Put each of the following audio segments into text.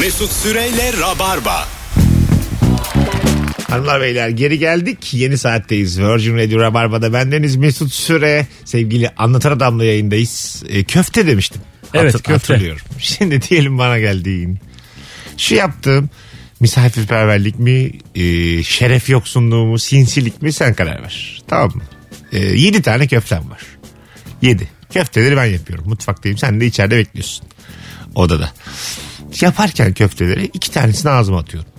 Mesut Süreyle Rabarba. Hanımlar beyler geri geldik. Yeni saatteyiz. Virgin Radio Rabarba'da bendeniz Mesut Süre. Sevgili Anlatan Adam'la yayındayız. E, köfte demiştim. Evet, Hatır- köfte. Hatırlıyorum. Şimdi diyelim bana geldiğin. Şu yaptığım misafirperverlik mi, e, şeref yoksunluğu mu, sinsilik mi sen karar ver. Tamam mı? E, 7 tane köftem var. 7. Köfteleri ben yapıyorum. Mutfaktayım. Sen de içeride bekliyorsun. Odada. Yaparken köfteleri iki tanesini ağzıma atıyorum.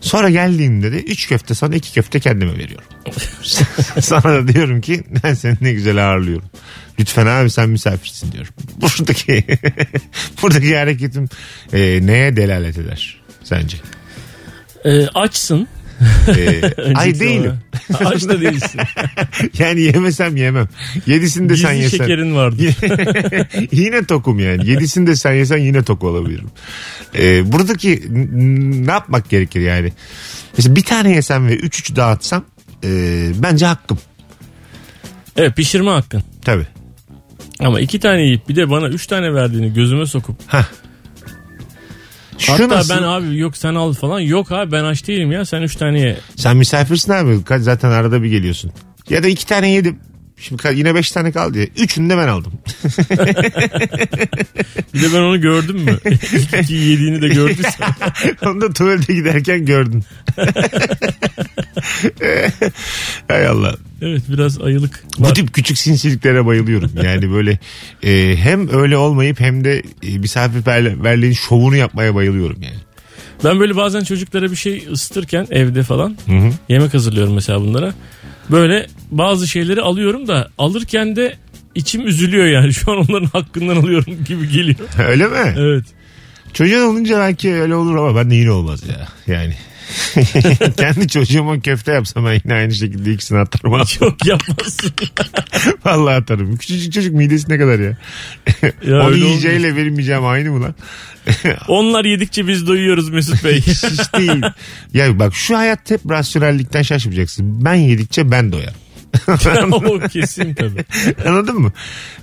Sonra geldiğimde de 3 köfte sana 2 köfte kendime veriyorum. sana da diyorum ki ben seni ne güzel ağırlıyorum. Lütfen abi sen misafirsin diyorum. Buradaki buradaki hareketim e, neye delalet eder sence? Ee, açsın. E, ay değilim. Aç da değilsin. yani yemesem yemem. Yedisini de sen Gizli yesen. şekerin vardı. yine tokum yani. Yedisini de sen yesen yine tok olabilirim. Ee, buradaki n- ne yapmak gerekir yani? Mesela bir tane yesem ve üç üç dağıtsam e, bence hakkım. Evet pişirme hakkın. Tabii. Ama iki tane yiyip bir de bana üç tane verdiğini gözüme sokup. Şu Hatta nasıl? ben abi yok sen al falan. Yok abi ben aç değilim ya sen üç tane ye. Sen misafirsin abi. Zaten arada bir geliyorsun. Ya da iki tane yedim. Şimdi yine beş tane kaldı ya. Üçünü de ben aldım. Bir de ben onu gördüm mü? İki yediğini de gördüysen. Onu da tuvalete giderken gördün. Hay Allah. Evet biraz ayılık. Bu var. tip küçük sinsiliklere bayılıyorum. Yani böyle e, hem öyle olmayıp hem de e, misafirperverliğin şovunu yapmaya bayılıyorum yani. Ben böyle bazen çocuklara bir şey ısıtırken evde falan yemek hazırlıyorum mesela bunlara. Böyle bazı şeyleri alıyorum da alırken de içim üzülüyor yani. Şu an onların hakkından alıyorum gibi geliyor. öyle mi? Evet. Çocuğun olunca belki öyle olur ama ben de yine olmaz ya. Yani. Kendi çocuğuma köfte yapsam ben yine aynı şekilde ikisini atarım. abi. Çok yapmazsın. Vallahi atarım. Küçücük çocuk midesi ne kadar ya. Ya Onu öyle yiyeceğiyle benim yiyeceğim aynı mı lan? Onlar yedikçe biz doyuyoruz Mesut Bey. Hiç, hiç değil. Ya bak şu hayat hep rasyonellikten şaşmayacaksın. Ben yedikçe ben doyarım. o kesin tabii. Anladın mı?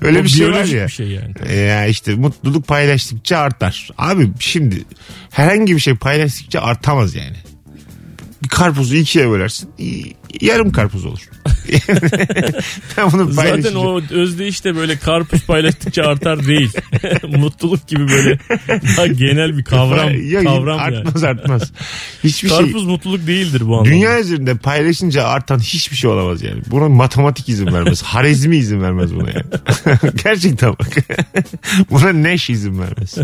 Öyle O bir şey var biyolojik ya. bir şey yani. E, Ya işte mutluluk paylaştıkça artar. Abi şimdi herhangi bir şey paylaştıkça artamaz yani. Bir karpuzu ikiye bölersin. Yarım karpuz olur. ben bunu Zaten o özdeyiş de böyle karpuz paylaştıkça artar değil. Mutluluk gibi böyle daha genel bir kavram. Ya, kavram yani. artmaz artmaz. Hiçbir şey. Karpuz mutluluk değildir bu anlamda. Dünya üzerinde paylaşınca artan hiçbir şey olamaz yani. Buna matematik izin vermez. Harizmi izin vermez buna yani. Gerçekten bak. buna neş izin vermez.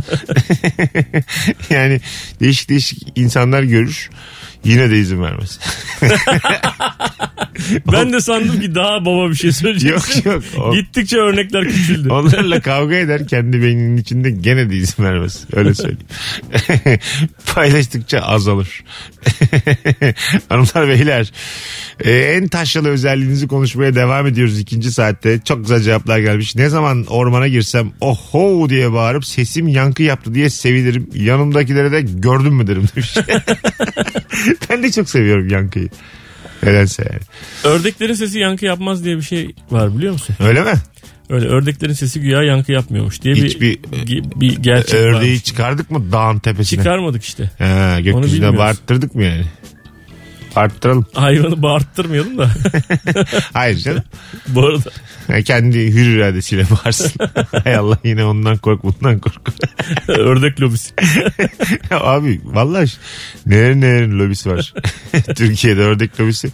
yani değişik değişik insanlar görür. Yine de izin vermez. Ben de sandım ki daha baba bir şey söyleyeceksin. yok yok. O- Gittikçe örnekler küçüldü. Onlarla kavga eder kendi beyninin içinde gene de izin vermez. Öyle söyleyeyim. Paylaştıkça azalır. Hanımlar beyler e, en taşralı özelliğinizi konuşmaya devam ediyoruz ikinci saatte. Çok güzel cevaplar gelmiş. Ne zaman ormana girsem oho diye bağırıp sesim yankı yaptı diye sevinirim. Yanımdakilere de gördün mü derim demiş. ben de çok seviyorum yankıyı. Nedense yani. Ördeklerin sesi yankı yapmaz diye bir şey var biliyor musun? Öyle mi? Öyle ördeklerin sesi güya yankı yapmıyormuş diye bir, Hiçbir- bir, bir gerçek Ördeği varmış. çıkardık mı dağın tepesine? Çıkarmadık işte. Ha, gökyüzüne bağırttırdık mı yani? Arttıralım. Hayvanı bağırttırmayalım da. Hayır canım. Bu arada kendi hür iradesiyle bağırsın. Hay Allah yine ondan kork bundan kork. ördek lobisi. Abi vallahi ş- neler nelerin lobisi var. Türkiye'de ördek lobisi.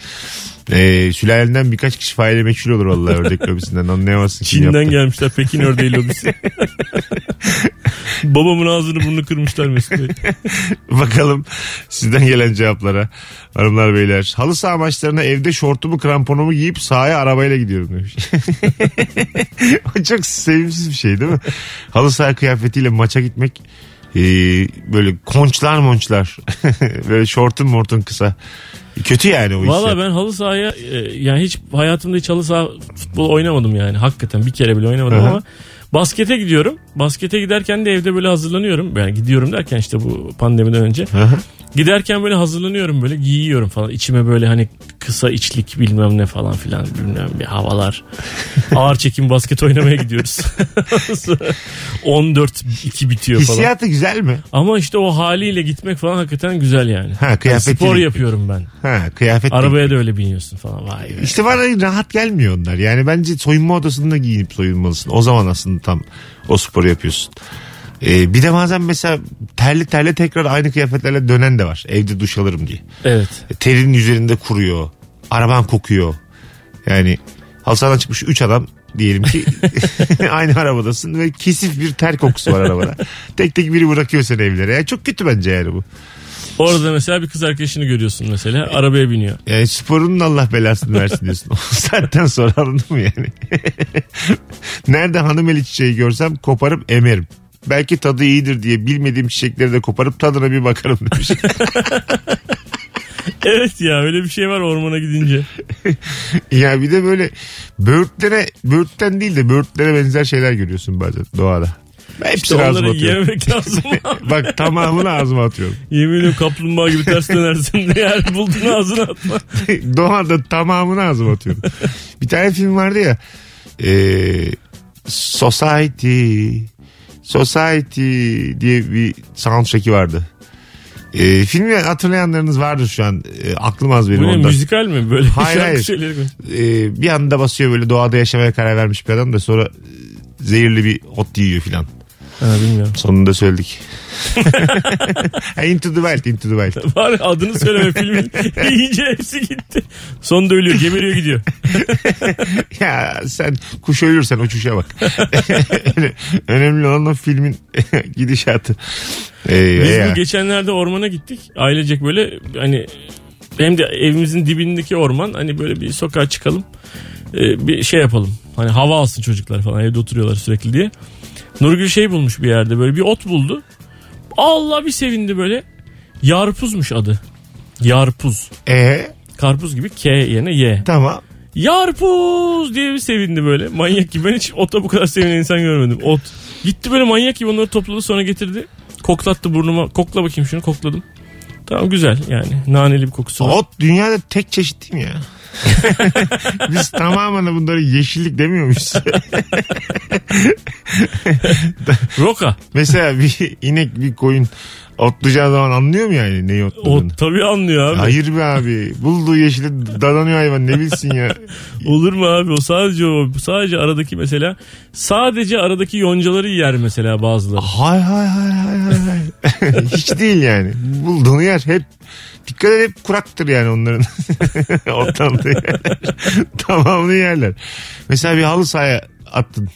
Ee, sülalenden birkaç kişi faile meçhul olur vallahi ördek lobisinden anlayamazsın. kim Çin'den yaptı. gelmişler Pekin ördeği lobisi. Babamın ağzını burnunu kırmışlar Mesut Bey. Bakalım sizden gelen cevaplara. Hanımlar beyler. Halı saha maçlarına evde şortumu kramponumu giyip sahaya arabayla gidiyorum demiş. o çok sevimsiz bir şey değil mi? Halı saha kıyafetiyle maça gitmek e, böyle konçlar monçlar. böyle şortun mortun kısa. Kötü yani o Valla hissiyat. ben halı sahaya e, yani hiç hayatımda hiç halı saha futbol oynamadım yani. Hakikaten bir kere bile oynamadım hı. ama baskete gidiyorum. Baskete giderken de evde böyle hazırlanıyorum. Yani gidiyorum derken işte bu pandemiden önce. Hı. Giderken böyle hazırlanıyorum böyle giyiyorum falan. İçime böyle hani kısa içlik bilmem ne falan filan bilmem bir havalar. Ağır çekim basket oynamaya gidiyoruz. 14-2 bitiyor falan. Hissiyatı güzel mi? Ama işte o haliyle gitmek falan hakikaten güzel yani. Ha, Yani kıyafetiyle spor gitmek. yapıyorum ben. Ha kıyafet. Arabaya da öyle biniyorsun falan. Vay be. İşte bana rahat gelmiyor onlar. Yani bence soyunma odasında giyinip soyunmalısın. O zaman aslında tam o sporu yapıyorsun. Ee, bir de bazen mesela terli terli tekrar aynı kıyafetlerle dönen de var. Evde duş alırım diye. Evet. Terin üzerinde kuruyor. Araban kokuyor. Yani halsadan çıkmış 3 adam diyelim ki aynı arabadasın ve kesif bir ter kokusu var arabada. tek tek biri bırakıyor seni evlere. Yani çok kötü bence yani bu. Orada mesela bir kız arkadaşını görüyorsun mesela. Arabaya biniyor. Yani sporunun Allah belasını versin diyorsun. O saatten sonra anladın mı yani? Nerede hanım eli çiçeği görsem koparıp emerim. Belki tadı iyidir diye bilmediğim çiçekleri de koparıp tadına bir bakarım demiş. Evet ya öyle bir şey var ormana gidince. ya bir de böyle böğürtlere, böğürtten değil de böğürtlere benzer şeyler görüyorsun bazen doğada. Ben İşte hepsini ağzıma onları atıyorum. yememek lazım. Bak tamamını ağzıma atıyorum. Yemin ediyorum kaplumbağa gibi ters dönersin eğer bulduğunu ağzına atma. Doğada tamamını ağzıma atıyorum. bir tane film vardı ya. E, Society Society diye bir soundtrack'i vardı. E, filmi hatırlayanlarınız vardır şu an. E, aklım az benim Bu ne ondan. müzikal mi böyle? Hayır, hayır. E, bir anda basıyor böyle doğada yaşamaya karar vermiş bir adam da sonra zehirli bir ot yiyor filan. Ha, bilmiyorum. Sonunda söyledik. İnto the Wild, Into the Wild. Var adını söyleme filmin. İyice hepsi gitti. Sonunda ölüyor geberiyor gidiyor. ya sen kuş ölürsen uçuşa bak. Önemli olan o filmin gidişatı. Ee, Biz ya. bu geçenlerde ormana gittik. Ailecek böyle hani hem de evimizin dibindeki orman hani böyle bir sokağa çıkalım. Ee, bir şey yapalım. Hani hava alsın çocuklar falan evde oturuyorlar sürekli diye. Nurgül şey bulmuş bir yerde böyle bir ot buldu. Allah bir sevindi böyle. Yarpuzmuş adı. Yarpuz. Ee, Karpuz gibi K yerine Y. tamam. Yarpuz diye bir sevindi böyle. Manyak gibi. Ben hiç ota bu kadar sevinen insan görmedim. Ot. Gitti böyle manyak gibi onları topladı sonra getirdi. Koklattı burnuma. Kokla bakayım şunu kokladım. Tamam güzel yani. Naneli bir kokusu var. Ot dünyada tek çeşit değil mi ya? Biz tamamına bunları yeşillik demiyor muyuz? Roka. Mesela bir inek bir koyun otlayacağı zaman anlıyor mu yani neyi otladığını? Ot tabii anlıyor abi. Hayır be abi. Bulduğu yeşili dadanıyor hayvan ne bilsin ya. Olur mu abi o sadece o sadece aradaki mesela sadece aradaki yoncaları yer mesela bazıları. Hay hay hay hay hay. hay. Hiç değil yani. Bulduğunu yer. Hep dikkat et hep kuraktır yani onların otlandığı yerler. Tamamını yerler. Mesela bir halı sahaya attın.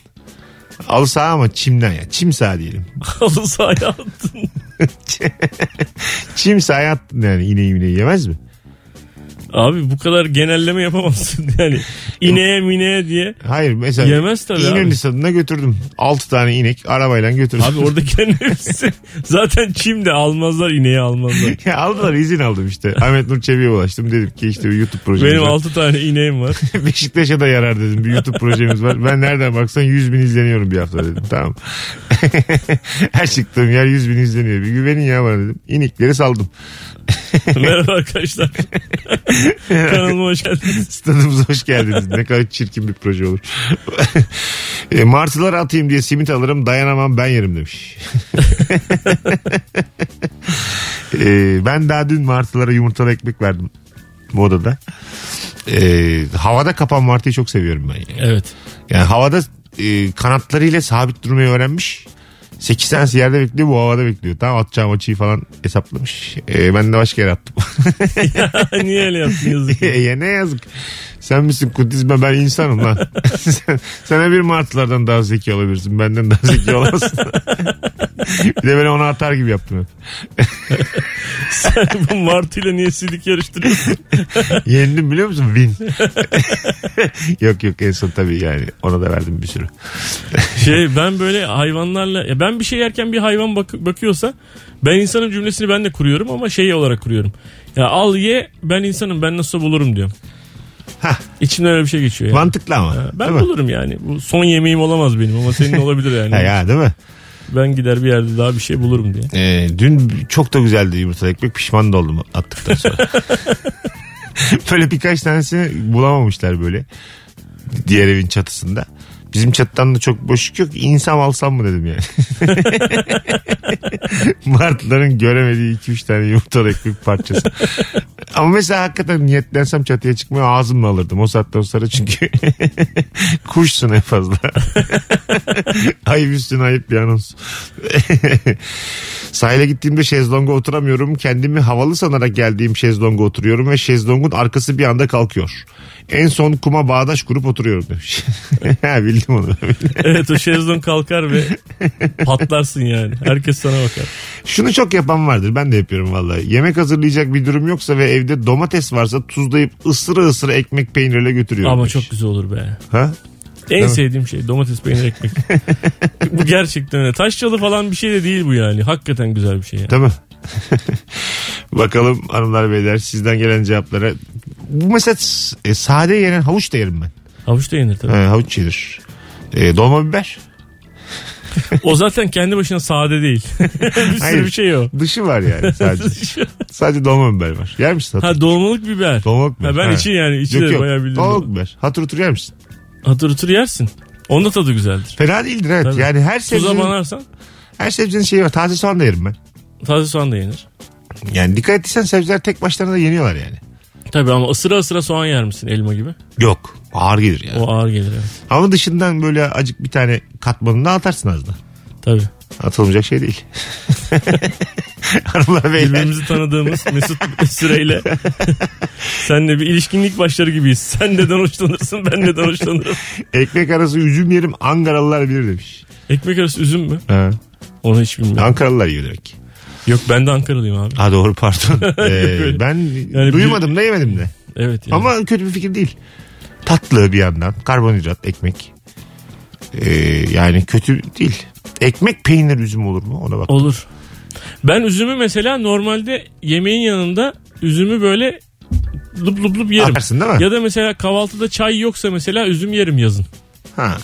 Halı saha ama çimden ya. Çim saha diyelim. Halı sahaya attın. Çim sahaya attın yani ineği mineği yemez mi? Abi bu kadar genelleme yapamazsın yani. İneğe mineğe diye. Hayır mesela Yemez tabii abi. İnönü stadına götürdüm. 6 tane inek arabayla götürdüm. Abi oradakilerin hepsi zaten çim de almazlar ineği almazlar. ya aldılar izin aldım işte. Ahmet Nur Çebi'ye ulaştım. Dedim ki işte bir YouTube projemiz Benim var. 6 tane ineğim var. Beşiktaş'a da yarar dedim. Bir YouTube projemiz var. Ben nereden baksan 100 bin izleniyorum bir hafta dedim. Tamam. Her çıktığım yer 100 bin izleniyor. Bir güvenin ya bana dedim. İnikleri saldım. Merhaba arkadaşlar. Kanalıma hoş geldiniz. Stadımıza hoş geldiniz. Ne kadar çirkin bir proje olur. e, martıları atayım diye simit alırım dayanamam ben yerim demiş. e, ben daha dün martılara yumurtalı ekmek verdim modada. E, havada kapan martıyı çok seviyorum ben. Yani, Evet. yani havada e, kanatlarıyla sabit durmayı öğrenmiş. 8 tanesi yerde bekliyor bu havada bekliyor. Tam atacağım açıyı falan hesaplamış. E, ben de başka yere attım. Niye öyle yaptın yazık. ya ne yazık. Sen misin kudizme ben insanım lan. Sen, sana bir martılardan daha zeki olabilirsin. Benden daha zeki olamazsın. bir de böyle onu atar gibi yaptım hep. Sen bu martıyla niye sidik yarıştırıyorsun? Yendim biliyor musun? Win. yok yok en son tabii yani ona da verdim bir sürü. Şey ben böyle hayvanlarla ya ben bir şey yerken bir hayvan bak- bakıyorsa ben insanın cümlesini ben de kuruyorum ama şey olarak kuruyorum. Ya al ye ben insanım ben nasıl bulurum diyorum. Hah. İçimden öyle bir şey geçiyor yani. Mantıklı ama. Ben değil mi? bulurum yani. Bu son yemeğim olamaz benim ama senin olabilir yani. Ha ya değil mi? Ben gider bir yerde daha bir şey bulurum diye. Ee, dün çok da güzeldi yumurtalı ekmek. Pişman da oldum attıktan sonra. böyle birkaç tanesini bulamamışlar böyle. Diğer evin çatısında. Bizim çatıdan da çok boşluk yok. İnsam alsam mı dedim yani. Martların göremediği 2-3 tane yumurtalı ekmek parçası. Ama mesela hakikaten niyetlensem çatıya çıkmaya ağzımla alırdım o saatten sonra çünkü kuşsun en fazla. ayıp üstüne ayıp bir anons. Sahile gittiğimde şezlonga oturamıyorum. Kendimi havalı sanarak geldiğim şezlonga oturuyorum ve şezlongun arkası bir anda kalkıyor. En son kuma bağdaş kurup oturuyorum demiş. bildim onu. Evet o şezlong kalkar ve patlarsın yani. Herkes sana bakar. Şunu çok yapan vardır. Ben de yapıyorum vallahi. Yemek hazırlayacak bir durum yoksa ve evde domates varsa tuzlayıp ısıra ısıra ekmek peynirle götürüyorum. Ama demiş. çok güzel olur be. Ha? En sevdiğim şey domates peynir ekmek. bu gerçekten öyle. Taşçalı falan bir şey de değil bu yani. Hakikaten güzel bir şey. Yani. Mi? Bakalım hanımlar beyler sizden gelen cevaplara. Bu mesela e, sade yenen havuç da yerim ben. Havuç da yenir tabii. Ha, havuç yenir. E, dolma biber. O zaten kendi başına sade değil. bir sürü Hayır. bir şey o. Dışı var yani sadece. sadece dolma biber var. Yer misin? Hatır, ha dolmalık biber. dolmalık biber. Ha, ben Ha. içi yani içi de bayağı bildim. Dolmalık biber. Hatır otur yer misin? Hatır otur yersin. Onun da tadı güzeldir. Fena değildir evet. Tabii. Yani her Tuza sebzenin, banarsan her sebzenin şeyi var. Taze soğan da yerim ben. Taze soğan da yenir. Yani dikkat ettiysen sebzeler tek başlarına da yeniyorlar yani. Tabii ama ısıra ısıra soğan yer misin elma gibi? Yok. Ağır gelir yani. O ağır gelir evet. Ama dışından böyle acık bir tane katmanını atarsın az da. Tabii. Atılmayacak şey değil. Hanımlar beyler. Birbirimizi tanıdığımız Mesut Süreyle senle bir ilişkinlik başları gibiyiz. Sen neden hoşlanırsın ben neden hoşlanırım. Ekmek arası üzüm yerim Ankaralılar bilir demiş. Ekmek arası üzüm mü? Ha. Onu hiç bilmiyorum. Ankaralılar yiyor demek. Yok ben de Ankaralıyım abi. Ha doğru pardon. Ee, öyle. ben Yani duymadım da yemedim de. Evet yani. Ama kötü bir fikir değil. Tatlı bir yandan. Karbonhidrat, ekmek. Ee, yani kötü değil. Ekmek peynir üzüm olur mu? Ona bak. Olur. Ben üzümü mesela normalde yemeğin yanında üzümü böyle lup lup lup yerim. Atarsın değil mi? Ya da mesela kahvaltıda çay yoksa mesela üzüm yerim yazın. Ha.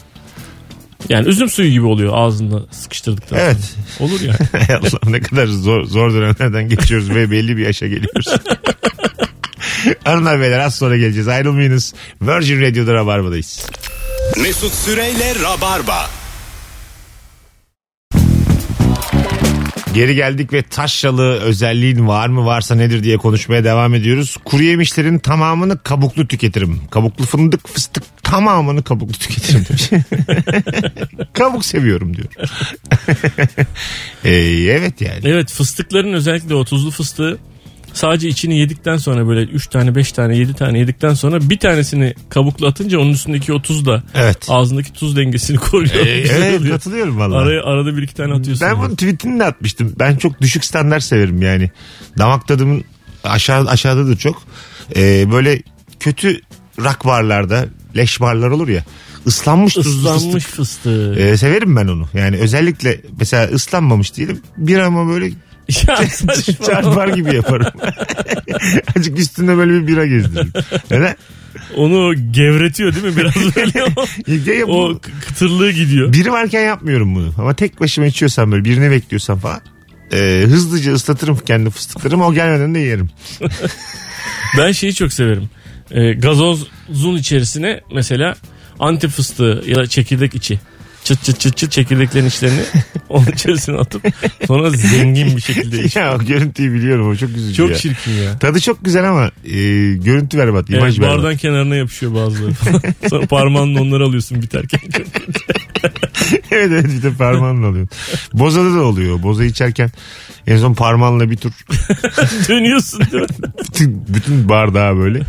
Yani üzüm suyu gibi oluyor ağzında sıkıştırdıktan sonra. Evet. Olur yani. Hay Allah ne kadar zor, zor dönemlerden geçiyoruz ve belli bir yaşa geliyoruz. Hanımlar beyler az sonra geleceğiz. Ayrılmayınız. Virgin Radio'da Rabarba'dayız. Mesut Süreyle Rabarba. Geri geldik ve taşralı özelliğin var mı varsa nedir diye konuşmaya devam ediyoruz. Kuru yemişlerin tamamını kabuklu tüketirim. Kabuklu fındık fıstık tamamını kabuklu tüketirim demiş. Kabuk seviyorum diyor. Ee, evet yani. Evet fıstıkların özellikle o tuzlu fıstığı sadece içini yedikten sonra böyle 3 tane 5 tane 7 tane yedikten sonra bir tanesini kabuklu atınca onun üstündeki o tuz da Evet. ağzındaki tuz dengesini koruyor. Ee, evet oluyor. katılıyorum valla. Araya, arada bir iki tane atıyorsun. Ben yani. bunun tweetini de atmıştım. Ben çok düşük standart severim yani. Damak tadımın aşağı aşağıdadır çok. Ee, böyle kötü rak barlarda leş barlar olur ya. Tuzlu Islanmış fıstık. fıstığı. Ee, severim ben onu. Yani özellikle mesela ıslanmamış değilim. Bir ama böyle ya çarpar gibi yaparım. Azıcık üstünde böyle bir bira gezdiririm. Neden? Onu gevretiyor değil mi biraz böyle o, Ya, kıtırlığı gidiyor. Biri varken yapmıyorum bunu. Ama tek başıma içiyorsam böyle birini bekliyorsam falan. e, hızlıca ıslatırım kendi fıstıklarımı. O gelmeden de yerim. Ben şeyi çok severim. Ee, gazozun içerisine mesela anti fıstığı ya da çekirdek içi. Çıt çıt çıt çıt çekirdeklerin içlerini onun içerisine atıp sonra zengin bir şekilde iç. ya o görüntüyü biliyorum o çok üzücü Çok ya. çirkin ya. Tadı çok güzel ama e, görüntü berbat, imaj Evet, berbat. bardan kenarına yapışıyor bazıları. Sonra parmağınla onları alıyorsun biterken. evet evet bir de parmağınla alıyorsun. Bozada da oluyor. Boza içerken en son parmağınla bir tur Dönüyorsun değil mi? bütün, bütün bardağı böyle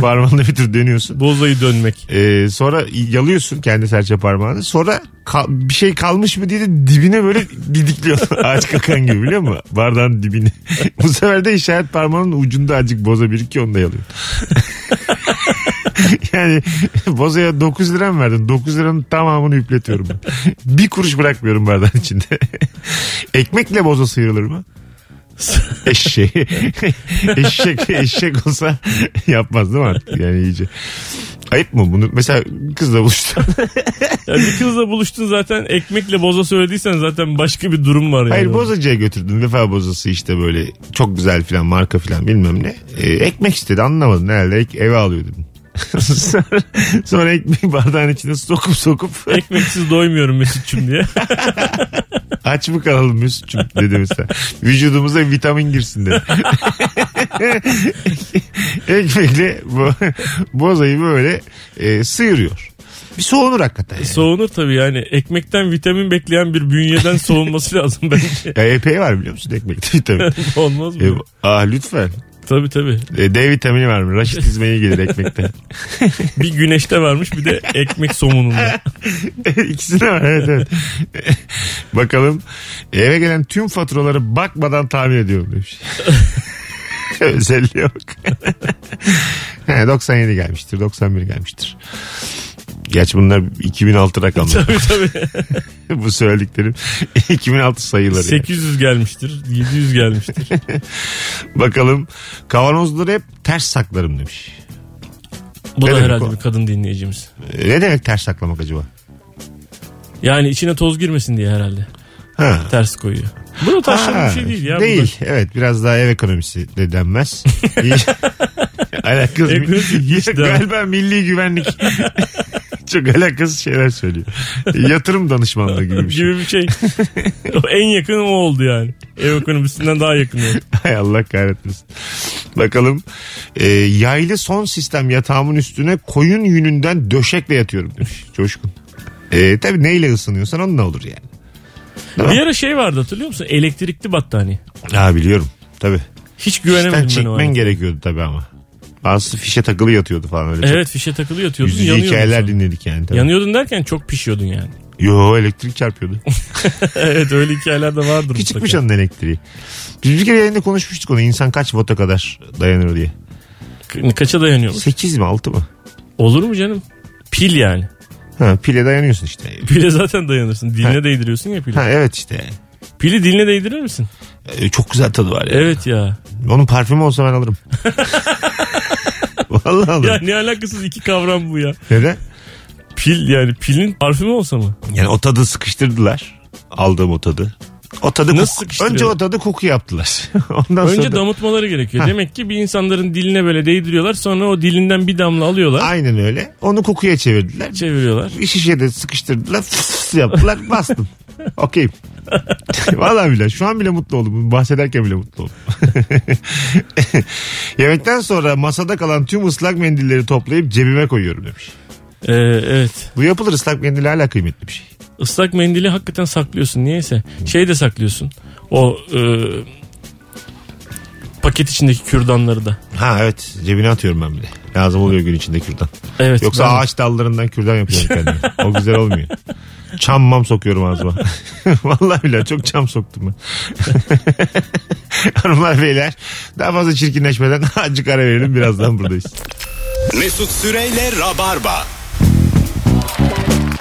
parmağınla bir tur dönüyorsun. Bozayı dönmek. Ee, sonra yalıyorsun kendi serçe parmağını. Sonra bir şey kalmış mı diye de dibine böyle didikliyor. Ağaç kakan gibi biliyor musun? Bardağın dibini. Bu sefer de işaret parmağının ucunda azıcık boza birikiyor onu da yalıyor. yani bozaya 9 lira mı verdin? 9 liranın tamamını üpletiyorum. ben. bir kuruş bırakmıyorum bardağın içinde. Ekmekle boza sıyrılır mı? Eşeği. eşek, eşek olsa yapmaz değil mi artık? Yani iyice. Ayıp mı bunu? Mesela kızla buluştun. Ya bir kızla buluştun zaten ekmekle boza söylediysen zaten başka bir durum var yani. Hayır bozacıya götürdün. Vefa bozası işte böyle çok güzel filan marka filan bilmem ne. Ee, ekmek istedi anlamadın herhalde ek- eve alıyor dedin. sonra, sonra ekmeği bardağın içine sokup sokup Ekmeksiz doymuyorum Mesut'cum diye. aç mı kalalım Mesut'cum dedi mesela. Vücudumuza vitamin girsin dedi. Ekmekle bu, bozayı böyle e, sıyırıyor. Bir soğunur hakikaten. Yani. Soğunur tabii yani. Ekmekten vitamin bekleyen bir bünyeden soğunması lazım bence. Ya epey var biliyor musun ekmekte vitamin. Olmaz mı? E, ah lütfen. Tabii tabii. E, D vitamini var mı? Raşitizme iyi gelir ekmekten. Bir güneşte varmış bir de ekmek somununda. İkisine var evet evet. Bakalım eve gelen tüm faturaları bakmadan tahmin ediyorum demiş. Özelliğe bak. He, 97 gelmiştir 91 gelmiştir. Gerçi bunlar 2006 rakamlar. tabii tabii. Bu söylediklerim 2006 sayıları. yani. 800 gelmiştir. 700 gelmiştir. Bakalım kavanozları hep ters saklarım demiş. Bu Ne da demek herhalde o? bir kadın dinleyicimiz. E, Ne demek ters saklamak acaba? Yani içine toz girmesin diye herhalde. Ha. Ters koyuyor. Bu da Ha, bir şey değil ya. bu Değil. Evet biraz daha ev ekonomisi de denmez. İyi. alakasız. Ekonomisi hiç de- Galiba milli güvenlik. Çok alakasız şeyler söylüyor. Yatırım danışmanlığı gibi bir şey. gibi bir şey. en yakın o oldu yani. Ev ekonomisinden daha yakın oldu. Hay Allah kahretmesin. Bakalım. Ee, yaylı son sistem yatağımın üstüne koyun yününden döşekle yatıyorum demiş. Coşkun. Ee, tabii neyle ısınıyorsan onunla olur yani. Tamam. Bir ara şey vardı hatırlıyor musun? Elektrikli battaniye. Ha biliyorum. Tabii. Hiç güvenemedim ben o çekmen gerekiyordu tabii ama. Bazısı fişe takılı yatıyordu falan öyle. Evet fişe takılı yatıyordun Yüzücü yanıyordun. hikayeler sonra. dinledik yani. Tabii. Yanıyordun derken çok pişiyordun yani. Yo elektrik çarpıyordu. evet öyle hikayeler de vardır Küçükmüş onun elektriği. Biz bir kere yayında konuşmuştuk onu. İnsan kaç vota kadar dayanır diye. Ka- Kaça dayanıyormuş? 8 mi 6 mı? Olur mu canım? Pil yani. Ha, pile dayanıyorsun işte. Pile zaten dayanırsın. Diline Ha. değdiriyorsun ya pili. Ha, evet işte. Pili diline değdirir misin? Ee, çok güzel tadı var ya. Evet ya. Onun parfümü olsa ben alırım. Vallahi alırım. Ya ne alakasız iki kavram bu ya. Neden? Pil yani pilin parfümü olsa mı? Yani o tadı sıkıştırdılar. Aldığım o tadı. O tadı Nasıl koku-? Önce o tadı koku yaptılar. Ondan Önce sonra da- damıtmaları gerekiyor. Demek ki bir insanların diline böyle değdiriyorlar. Sonra o dilinden bir damla alıyorlar. Aynen öyle. Onu kokuya çevirdiler. Çeviriyorlar. Bir şişede sıkıştırdılar. fıs yaptılar. Bastım. Okey. Vallahi bile şu an bile mutlu oldum. Bahsederken bile mutlu oldum. Yemekten sonra masada kalan tüm ıslak mendilleri toplayıp cebime koyuyorum demiş. Ee, evet. Bu yapılır ıslak mendil hala kıymetli bir şey. Islak mendili hakikaten saklıyorsun. Niyeyse. Şey de saklıyorsun. O e, paket içindeki kürdanları da. Ha evet cebine atıyorum ben bile. Lazım oluyor gün içinde kürdan. Evet. Yoksa ben- ağaç dallarından kürdan yapıyorum kendime. O güzel olmuyor. Çam mam sokuyorum ağzıma. Vallahi bile çok çam soktum ben. Hanımlar beyler daha fazla çirkinleşmeden azıcık ara verelim birazdan buradayız. Mesut Süreyle Rabarba.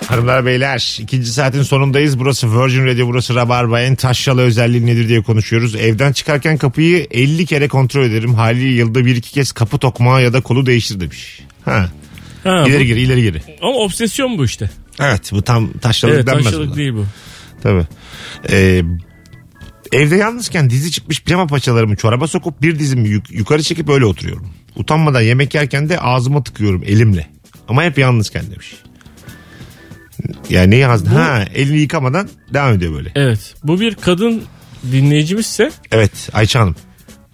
Hanımlar beyler ikinci saatin sonundayız. Burası Virgin Radio burası Rabarba en taşralı özelliği nedir diye konuşuyoruz. Evden çıkarken kapıyı 50 kere kontrol ederim. Haliyle yılda bir iki kez kapı tokmağı ya da kolu değiştir demiş. Ha. Ha, İleri bu- geri ileri geri. ama obsesyon bu işte. Evet bu tam taşralık Evet denmez taşralık buna. değil bu. Tabii. Ee, evde yalnızken dizi çıkmış pijama paçalarımı çoraba sokup bir dizimi yuk- yukarı çekip öyle oturuyorum. Utanmadan yemek yerken de ağzıma tıkıyorum elimle. Ama hep yalnızken demiş. Yani neyi yazdın? Ha elini yıkamadan devam ediyor böyle. Evet. Bu bir kadın dinleyicimizse Evet Ayça Hanım.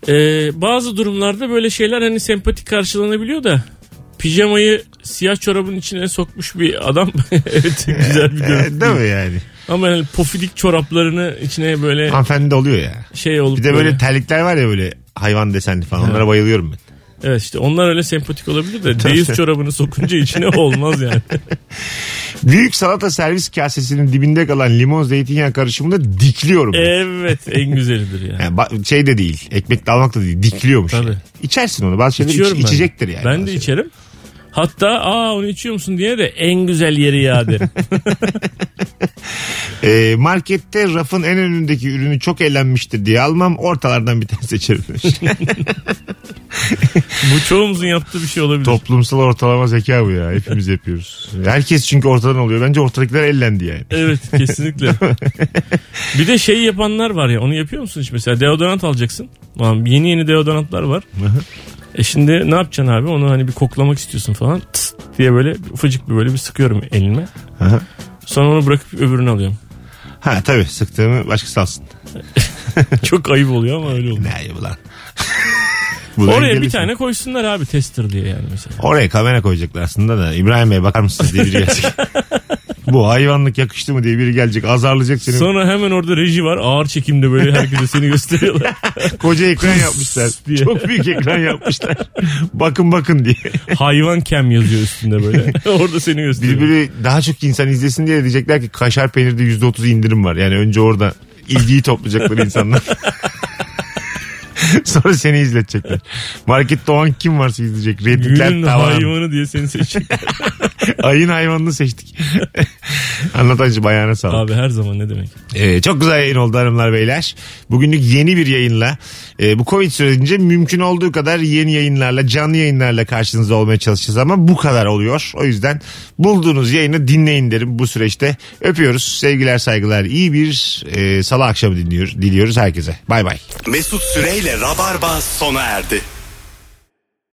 e, bazı durumlarda böyle şeyler hani sempatik karşılanabiliyor da pijamayı siyah çorabın içine sokmuş bir adam evet güzel bir görüntü. değil mi yani? Ama yani pofidik çoraplarını içine böyle Hanımefendi de oluyor ya. şey olup Bir de böyle terlikler var ya böyle hayvan desenli falan. Onlara bayılıyorum ben. Evet işte onlar öyle sempatik olabilir de deyiz çorabını sokunca içine olmaz yani. Büyük salata servis kasesinin dibinde kalan limon zeytinyağı karışımını dikliyorum. evet en güzelidir yani. Yani ba- şey de değil. Ekmek almak da değil. Dikliyormuş. Tabii. yani. İçersin onu. Bazı şeyler iç- içecektir yani. Ben de şeyler. içerim. Hatta aa onu içiyor musun diye de en güzel yeri ya derim. Ee, markette rafın en önündeki ürünü çok eğlenmiştir diye almam. Ortalardan bir tane seçerim. demiş. Bu çoğumuzun yaptığı bir şey olabilir. Toplumsal ortalama zeka bu ya. Hepimiz yapıyoruz. Herkes çünkü ortadan oluyor. Bence ortadakiler ellendi yani. Evet kesinlikle. bir de şey yapanlar var ya onu yapıyor musun hiç mesela deodorant alacaksın. Tamam, yeni yeni deodorantlar var. E şimdi ne yapacaksın abi onu hani bir koklamak istiyorsun falan tıs diye böyle ufacık bir böyle bir sıkıyorum elime. Aha. Sonra onu bırakıp öbürünü alıyorum. Ha tabii sıktığımı başkası alsın. Çok ayıp oluyor ama öyle oluyor. Ne ayıbı lan. Bu da Oraya bir tane koysunlar abi tester diye yani mesela. Oraya kamera koyacaklar aslında da. İbrahim Bey bakar mısınız diye biri gelecek. Bu hayvanlık yakıştı mı diye biri gelecek. Azarlayacak seni. Sonra hemen orada reji var ağır çekimde böyle herkese seni gösteriyorlar. Koca ekran yapmışlar. diye. Çok büyük ekran yapmışlar. bakın bakın diye. Hayvan kem yazıyor üstünde böyle. orada seni gösteriyor. Birbiri daha çok insan izlesin diye diyecekler ki kaşar peynirde %30 indirim var. Yani önce orada ilgiyi toplayacaklar insanlar. Sonra seni izletecekler. Markette o an kim varsa izleyecek. Reditler Günün tavan. hayvanı diye seni seçecek. Ayın hayvanını seçtik. Anlatancı bayana sağlık. abi her zaman ne demek. Ee, çok güzel yayın oldu hanımlar beyler. Bugünlük yeni bir yayınla e, bu Covid sürecince mümkün olduğu kadar yeni yayınlarla canlı yayınlarla karşınızda olmaya çalışacağız ama bu kadar oluyor. O yüzden bulduğunuz yayını dinleyin derim bu süreçte. Öpüyoruz sevgiler saygılar iyi bir e, salı akşamı dinliyor, diliyoruz herkese. Bay bay. Mesut Süreyle Rabarba sona erdi.